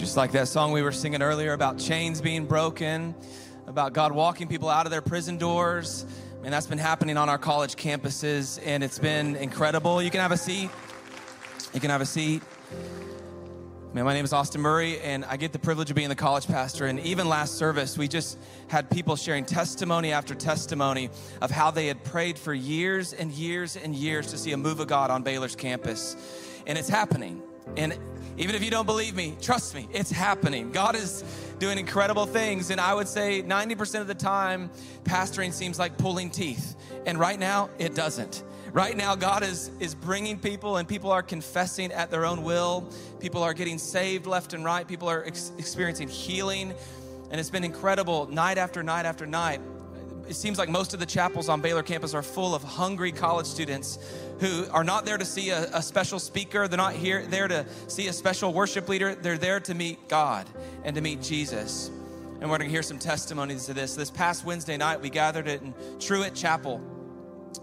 Just like that song we were singing earlier about chains being broken, about God walking people out of their prison doors. And that's been happening on our college campuses, and it's been incredible. You can have a seat. You can have a seat. Man, my name is Austin Murray, and I get the privilege of being the college pastor. And even last service, we just had people sharing testimony after testimony of how they had prayed for years and years and years to see a move of God on Baylor's campus. And it's happening. And even if you don't believe me, trust me, it's happening. God is doing incredible things. And I would say 90% of the time, pastoring seems like pulling teeth. And right now, it doesn't. Right now, God is, is bringing people, and people are confessing at their own will. People are getting saved left and right. People are ex- experiencing healing. And it's been incredible night after night after night it seems like most of the chapels on Baylor campus are full of hungry college students who are not there to see a, a, special speaker. They're not here there to see a special worship leader. They're there to meet God and to meet Jesus. And we're going to hear some testimonies to this. This past Wednesday night, we gathered it in Truett Chapel.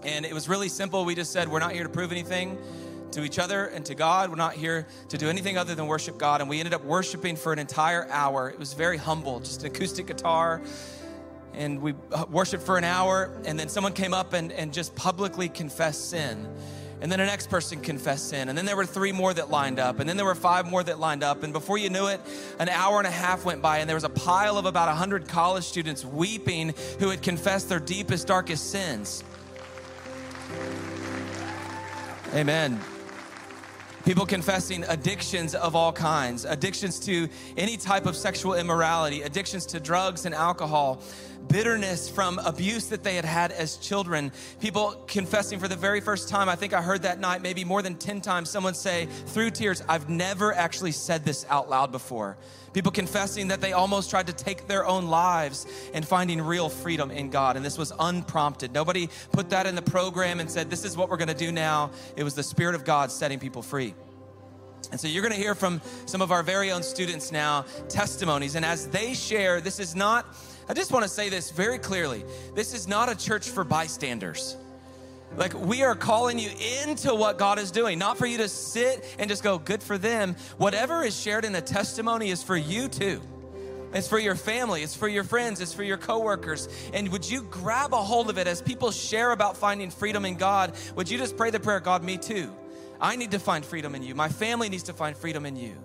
And it was really simple. We just said, we're not here to prove anything to each other and to God. We're not here to do anything other than worship God. And we ended up worshiping for an entire hour. It was very humble, just an acoustic guitar and we uh, worshiped for an hour, and then someone came up and, and just publicly confessed sin. And then the next person confessed sin. And then there were three more that lined up. And then there were five more that lined up. And before you knew it, an hour and a half went by, and there was a pile of about 100 college students weeping who had confessed their deepest, darkest sins. Amen. People confessing addictions of all kinds, addictions to any type of sexual immorality, addictions to drugs and alcohol, bitterness from abuse that they had had as children. People confessing for the very first time. I think I heard that night maybe more than 10 times someone say through tears, I've never actually said this out loud before. People confessing that they almost tried to take their own lives and finding real freedom in God. And this was unprompted. Nobody put that in the program and said, This is what we're going to do now. It was the Spirit of God setting people free. And so you're going to hear from some of our very own students now testimonies. And as they share, this is not I just want to say this very clearly. This is not a church for bystanders. Like, we are calling you into what God is doing, not for you to sit and just go, good for them. Whatever is shared in the testimony is for you too. It's for your family, it's for your friends, it's for your coworkers. And would you grab a hold of it as people share about finding freedom in God? Would you just pray the prayer, God, me too? I need to find freedom in you. My family needs to find freedom in you.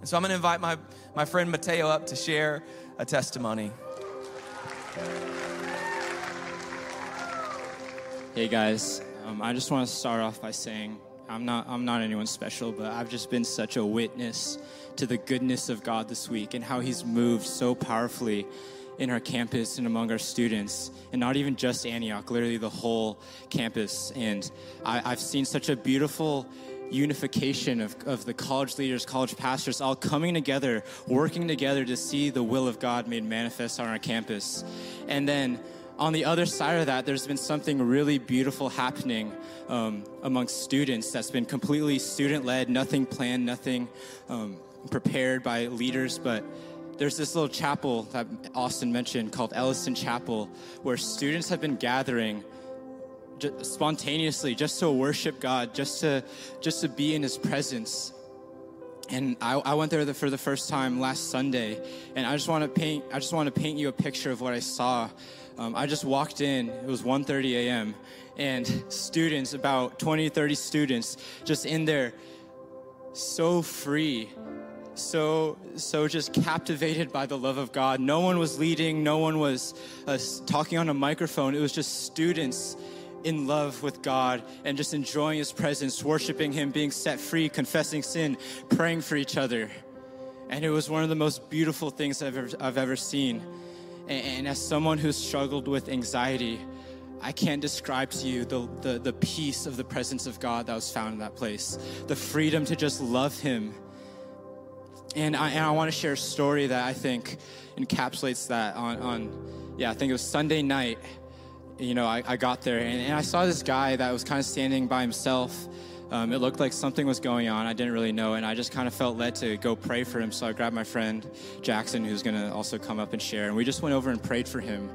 And so I'm going to invite my, my friend Mateo up to share a testimony. Hey guys, um, I just want to start off by saying I'm not I'm not anyone special, but I've just been such a witness to the goodness of God this week and how He's moved so powerfully in our campus and among our students, and not even just Antioch, literally the whole campus. And I, I've seen such a beautiful unification of, of the college leaders, college pastors, all coming together, working together to see the will of God made manifest on our campus. And then on the other side of that, there's been something really beautiful happening um, amongst students that's been completely student led, nothing planned, nothing um, prepared by leaders, but there's this little chapel that Austin mentioned called Elliston Chapel, where students have been gathering spontaneously just to worship God, just to just to be in His presence. And I, I went there for the first time last Sunday, and I just want to paint. I just want to paint you a picture of what I saw. Um, I just walked in. It was 1:30 a.m. and students, about 20, 30 students, just in there, so free, so so just captivated by the love of God. No one was leading. No one was uh, talking on a microphone. It was just students in love with God and just enjoying His presence, worshiping Him, being set free, confessing sin, praying for each other. And it was one of the most beautiful things I've ever, I've ever seen. And, and as someone who's struggled with anxiety, I can't describe to you the, the, the peace of the presence of God that was found in that place, the freedom to just love Him. And I, and I want to share a story that I think encapsulates that on, on, yeah, I think it was Sunday night you know, I, I got there and, and, I saw this guy that was kind of standing by himself. Um, it looked like something was going on. I didn't really know, and I just kind of felt led to go pray for him. So I grabbed my friend Jackson, who's going to also come up and share, and we just went over and prayed for him.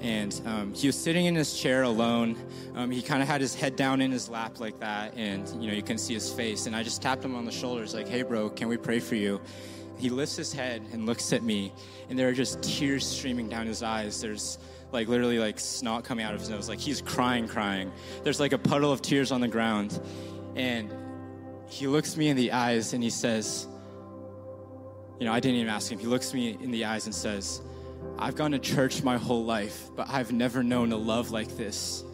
And um, he was sitting in his chair alone. Um, he kind of had his head down in his lap like that, and you know you can see his face. And I just tapped him on the shoulders, like, "Hey, bro, can we pray for you?" he lifts his head and looks at me, and there are just tears streaming down his eyes. There's like literally like snot coming out of his nose. Like he's crying, crying. There's like a puddle of tears on the ground. And he looks me in the eyes and he says, You know, I didn't even ask him. He looks me in the eyes and says, I've gone to church my whole life, but I've never known a love like this.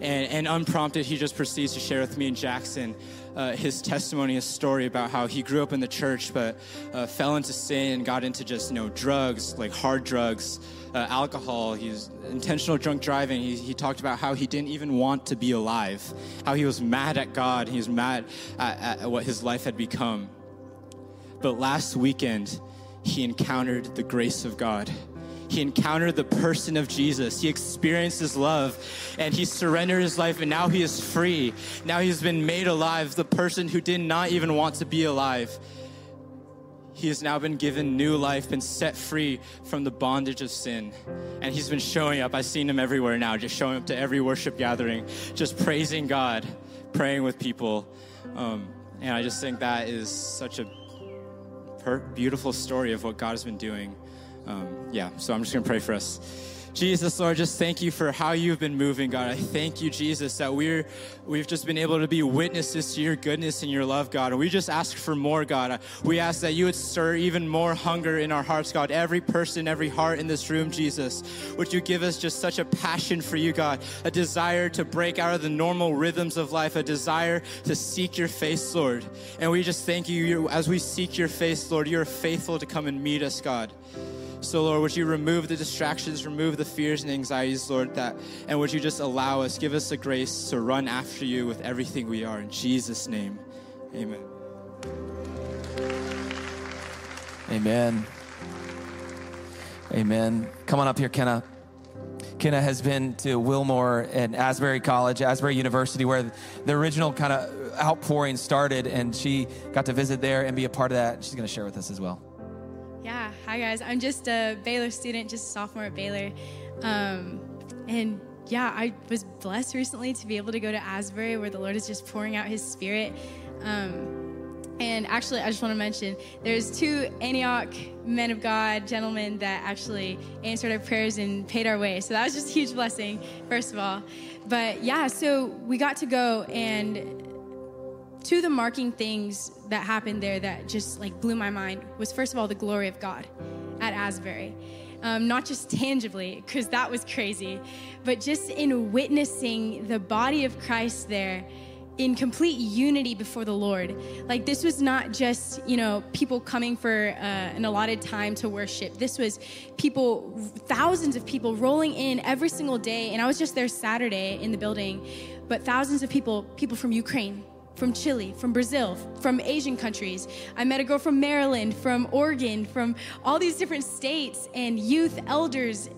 And, and unprompted, he just proceeds to share with me and Jackson uh, his testimony, his story about how he grew up in the church, but uh, fell into sin got into just, you know, drugs, like hard drugs, uh, alcohol. He's intentional drunk driving. He, he talked about how he didn't even want to be alive, how he was mad at God. He was mad at, at what his life had become. But last weekend, he encountered the grace of God he encountered the person of Jesus. He experienced his love and he surrendered his life, and now he is free. Now he's been made alive, the person who did not even want to be alive. He has now been given new life, been set free from the bondage of sin. And he's been showing up. I've seen him everywhere now, just showing up to every worship gathering, just praising God, praying with people. Um, and I just think that is such a beautiful story of what God has been doing um, yeah, so I'm just going to pray for us. Jesus, Lord, just thank you for how you've been moving, God. I thank you, Jesus, that we're we've just been able to be witnesses to your goodness and your love, God. And we just ask for more, God. We ask that you would stir even more hunger in our hearts, God. Every person, every heart in this room, Jesus. Would you give us just such a passion for you, God? A desire to break out of the normal rhythms of life, a desire to seek your face, Lord. And we just thank you as we seek your face, Lord. You're faithful to come and meet us, God. So, Lord, would you remove the distractions, remove the fears and anxieties, Lord, that, and would you just allow us, give us the grace to run after you with everything we are. In Jesus' name, amen. Amen. Amen. Come on up here, Kenna. Kenna has been to Wilmore and Asbury College, Asbury University, where the original kind of outpouring started, and she got to visit there and be a part of that. She's going to share with us as well. Hi guys. I'm just a Baylor student, just a sophomore at Baylor. Um, and yeah, I was blessed recently to be able to go to Asbury where the Lord is just pouring out his spirit. Um, and actually, I just want to mention there's two Antioch men of God, gentlemen, that actually answered our prayers and paid our way. So that was just a huge blessing, first of all. But yeah, so we got to go and two of the marking things that happened there that just like blew my mind was first of all the glory of God at Asbury. Um, not just tangibly, because that was crazy, but just in witnessing the body of Christ there in complete unity before the Lord. Like, this was not just, you know, people coming for uh, an allotted time to worship. This was people, thousands of people rolling in every single day. And I was just there Saturday in the building, but thousands of people, people from Ukraine, from Chile, from Brazil, from Asian countries. I met a girl from Maryland, from Oregon, from all these different states, and youth, elders,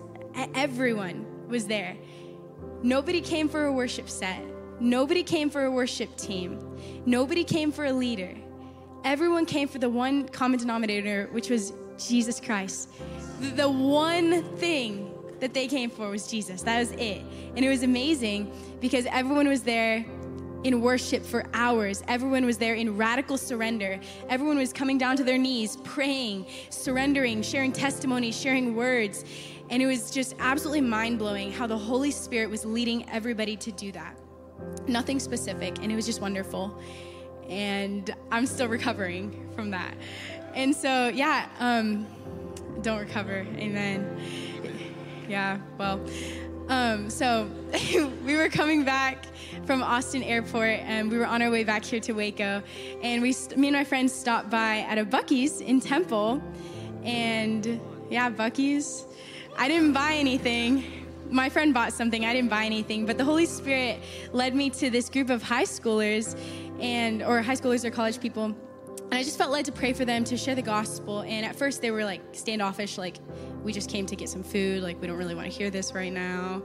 everyone was there. Nobody came for a worship set. Nobody came for a worship team. Nobody came for a leader. Everyone came for the one common denominator, which was Jesus Christ. The one thing that they came for was Jesus. That was it. And it was amazing because everyone was there in worship for hours. Everyone was there in radical surrender. Everyone was coming down to their knees, praying, surrendering, sharing testimonies, sharing words. And it was just absolutely mind blowing how the Holy Spirit was leading everybody to do that. Nothing specific, and it was just wonderful. And I'm still recovering from that. And so, yeah, um, don't recover. Amen. Yeah, well, um, so we were coming back from Austin Airport, and we were on our way back here to Waco. And we, me and my friends stopped by at a Buc-ee's in Temple, and yeah, Buc-ee's. I didn't buy anything. My friend bought something. I didn't buy anything, but the Holy Spirit led me to this group of high schoolers, and or high schoolers or college people. And I just felt led to pray for them to share the gospel. And at first, they were like standoffish, like, we just came to get some food. Like, we don't really want to hear this right now.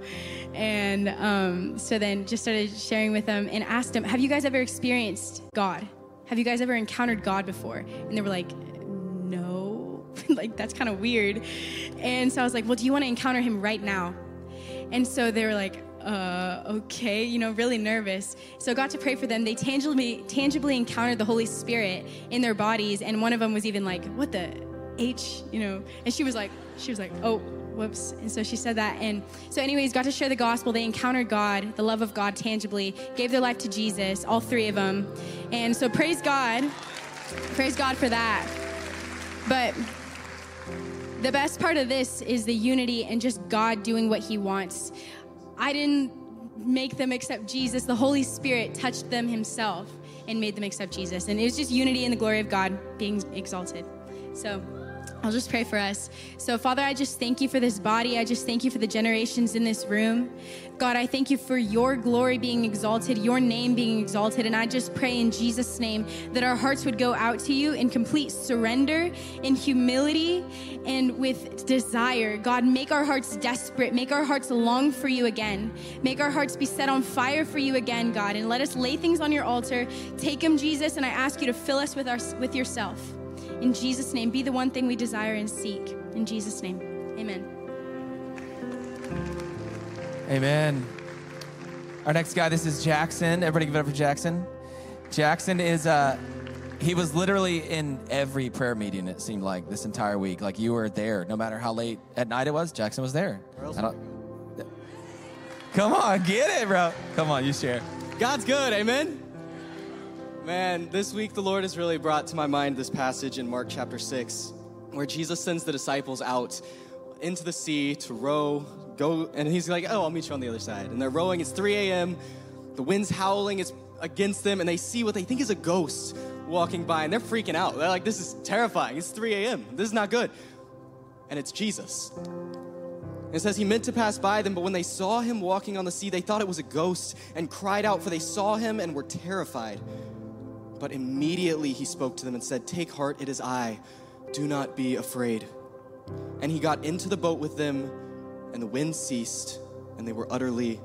And um, so then just started sharing with them and asked them, Have you guys ever experienced God? Have you guys ever encountered God before? And they were like, No. like, that's kind of weird. And so I was like, Well, do you want to encounter him right now? And so they were like, uh, okay, you know, really nervous. So I got to pray for them. They tangibly, tangibly encountered the Holy Spirit in their bodies, and one of them was even like, "What the H?" You know, and she was like, she was like, "Oh, whoops." And so she said that, and so anyways, got to share the gospel. They encountered God, the love of God, tangibly, gave their life to Jesus, all three of them, and so praise God, praise God for that. But the best part of this is the unity and just God doing what He wants. I didn't make them accept Jesus, the Holy Spirit touched them Himself and made them accept Jesus. And it was just unity and the glory of God being exalted. So, I'll just pray for us. So, Father, I just thank you for this body. I just thank you for the generations in this room. God, I thank you for your glory being exalted, your name being exalted. And I just pray in Jesus' name that our hearts would go out to you in complete surrender, in humility, and with desire. God, make our hearts desperate. Make our hearts long for you again. Make our hearts be set on fire for you again, God. And let us lay things on your altar. Take them, Jesus, and I ask you to fill us with, our, with yourself. In Jesus' name, be the one thing we desire and seek. In Jesus' name, amen. Amen. Our next guy, this is Jackson. Everybody give it up for Jackson. Jackson is, uh, he was literally in every prayer meeting, it seemed like, this entire week. Like you were there, no matter how late at night it was, Jackson was there. I don't- Come on, get it, bro. Come on, you share. God's good, amen? Man, this week the Lord has really brought to my mind this passage in Mark chapter 6, where Jesus sends the disciples out into the sea to row, go, and he's like, Oh, I'll meet you on the other side. And they're rowing, it's 3 a.m., the wind's howling, it's against them, and they see what they think is a ghost walking by, and they're freaking out. They're like, This is terrifying. It's 3 a.m., this is not good. And it's Jesus. It says he meant to pass by them, but when they saw him walking on the sea, they thought it was a ghost and cried out, for they saw him and were terrified. But immediately he spoke to them and said, Take heart, it is I. Do not be afraid. And he got into the boat with them, and the wind ceased, and they were utterly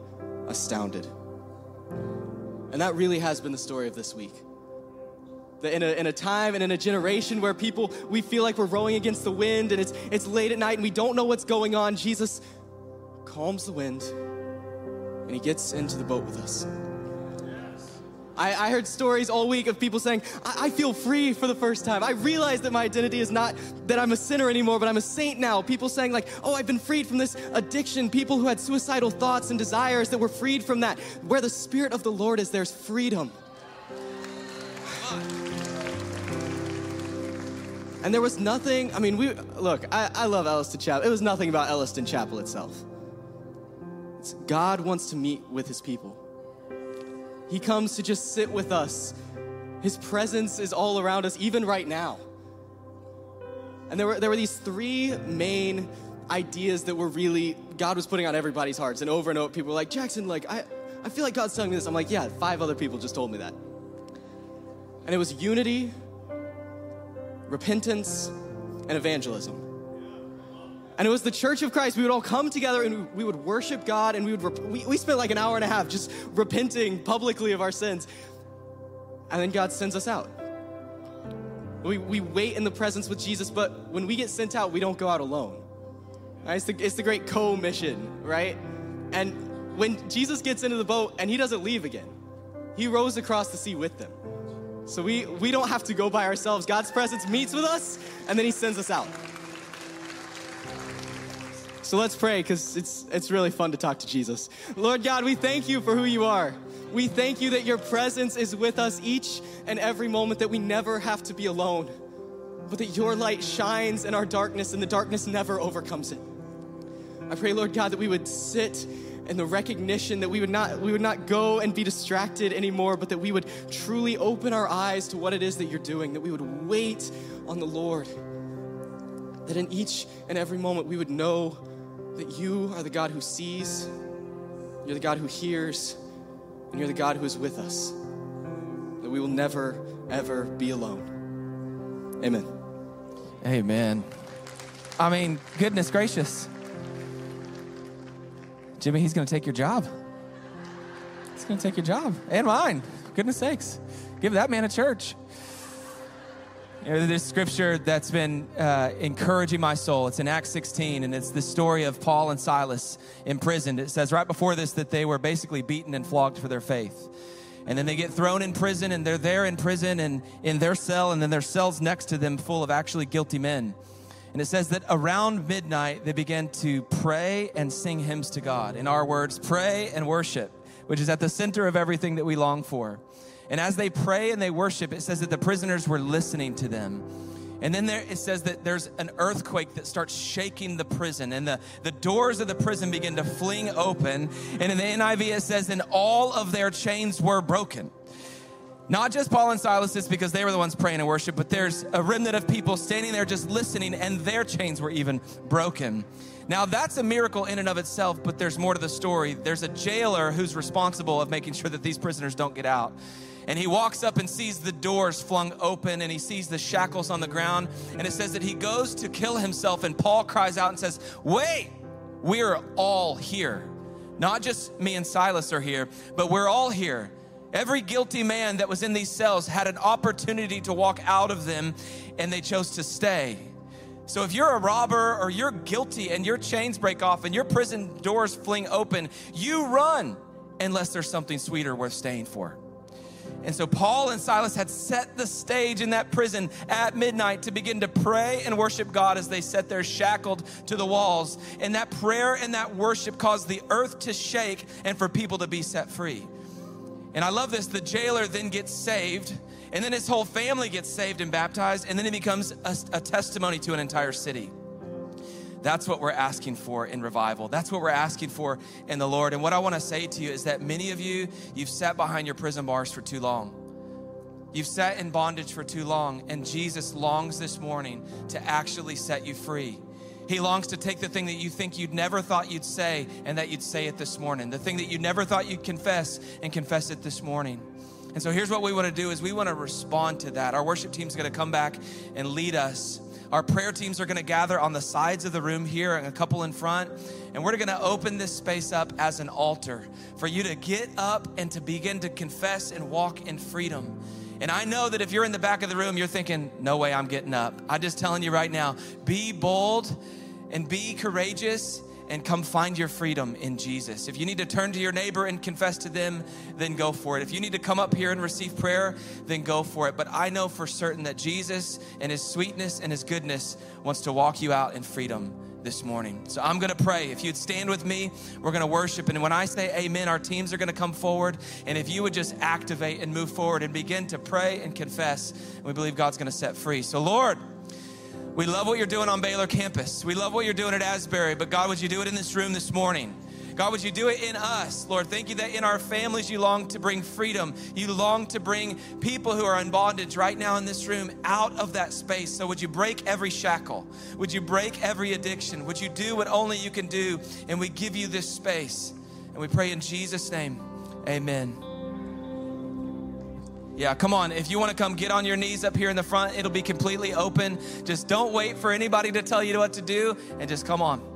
astounded. And that really has been the story of this week. That in a, in a time and in a generation where people, we feel like we're rowing against the wind and it's, it's late at night and we don't know what's going on, Jesus calms the wind and he gets into the boat with us. I, I heard stories all week of people saying, I, I feel free for the first time. I realize that my identity is not that I'm a sinner anymore, but I'm a saint now. People saying, like, oh, I've been freed from this addiction. People who had suicidal thoughts and desires that were freed from that. Where the Spirit of the Lord is, there's freedom. And there was nothing, I mean, we, look, I, I love Elliston Chapel. It was nothing about Elliston Chapel itself. It's God wants to meet with his people. He comes to just sit with us. His presence is all around us, even right now. And there were, there were these three main ideas that were really, God was putting on everybody's hearts. And over and over, people were like, Jackson, like, I, I feel like God's telling me this. I'm like, yeah, five other people just told me that. And it was unity, repentance, and evangelism. And it was the church of Christ. We would all come together and we would worship God and we would, rep- we, we spent like an hour and a half just repenting publicly of our sins. And then God sends us out. We, we wait in the presence with Jesus, but when we get sent out, we don't go out alone. Right? It's, the, it's the great commission, right? And when Jesus gets into the boat and he doesn't leave again, he rows across the sea with them. So we, we don't have to go by ourselves. God's presence meets with us and then he sends us out. So let's pray because it's, it's really fun to talk to Jesus. Lord God, we thank you for who you are. We thank you that your presence is with us each and every moment, that we never have to be alone, but that your light shines in our darkness and the darkness never overcomes it. I pray, Lord God, that we would sit in the recognition that we would not we would not go and be distracted anymore, but that we would truly open our eyes to what it is that you're doing, that we would wait on the Lord. That in each and every moment we would know that you are the God who sees, you're the God who hears, and you're the God who is with us. That we will never, ever be alone. Amen. Amen. I mean, goodness gracious. Jimmy, he's going to take your job. He's going to take your job and mine. Goodness sakes. Give that man a church. You know, this scripture that's been uh, encouraging my soul. It's in Acts 16, and it's the story of Paul and Silas imprisoned. It says right before this that they were basically beaten and flogged for their faith. And then they get thrown in prison, and they're there in prison and in their cell, and then their cells next to them full of actually guilty men. And it says that around midnight, they began to pray and sing hymns to God. In our words, pray and worship, which is at the center of everything that we long for. And as they pray and they worship, it says that the prisoners were listening to them. And then there, it says that there's an earthquake that starts shaking the prison, and the, the doors of the prison begin to fling open. And in the NIV, it says, and all of their chains were broken. Not just Paul and Silas, it's because they were the ones praying and worship, but there's a remnant of people standing there just listening, and their chains were even broken. Now, that's a miracle in and of itself, but there's more to the story. There's a jailer who's responsible of making sure that these prisoners don't get out. And he walks up and sees the doors flung open and he sees the shackles on the ground. And it says that he goes to kill himself. And Paul cries out and says, Wait, we're all here. Not just me and Silas are here, but we're all here. Every guilty man that was in these cells had an opportunity to walk out of them, and they chose to stay. So if you're a robber or you're guilty and your chains break off and your prison doors fling open, you run unless there's something sweeter worth staying for. And so Paul and Silas had set the stage in that prison at midnight to begin to pray and worship God as they sat there shackled to the walls. And that prayer and that worship caused the earth to shake and for people to be set free. And I love this. The jailer then gets saved, and then his whole family gets saved and baptized, and then he becomes a, a testimony to an entire city. That's what we're asking for in revival. That's what we're asking for in the Lord. And what I want to say to you is that many of you, you've sat behind your prison bars for too long. You've sat in bondage for too long, and Jesus longs this morning to actually set you free. He longs to take the thing that you think you'd never thought you'd say and that you'd say it this morning. The thing that you never thought you'd confess and confess it this morning. And so here's what we want to do is we want to respond to that. Our worship team's going to come back and lead us our prayer teams are going to gather on the sides of the room here and a couple in front. And we're going to open this space up as an altar for you to get up and to begin to confess and walk in freedom. And I know that if you're in the back of the room, you're thinking, no way I'm getting up. I'm just telling you right now be bold and be courageous and come find your freedom in Jesus. If you need to turn to your neighbor and confess to them, then go for it. If you need to come up here and receive prayer, then go for it. But I know for certain that Jesus and his sweetness and his goodness wants to walk you out in freedom this morning. So I'm going to pray. If you'd stand with me, we're going to worship. And when I say amen, our teams are going to come forward. And if you would just activate and move forward and begin to pray and confess, we believe God's going to set free. So, Lord, we love what you're doing on Baylor campus. We love what you're doing at Asbury, but God, would you do it in this room this morning? God, would you do it in us? Lord, thank you that in our families you long to bring freedom. You long to bring people who are in bondage right now in this room out of that space. So, would you break every shackle? Would you break every addiction? Would you do what only you can do? And we give you this space. And we pray in Jesus' name, amen. Yeah, come on. If you want to come get on your knees up here in the front, it'll be completely open. Just don't wait for anybody to tell you what to do and just come on.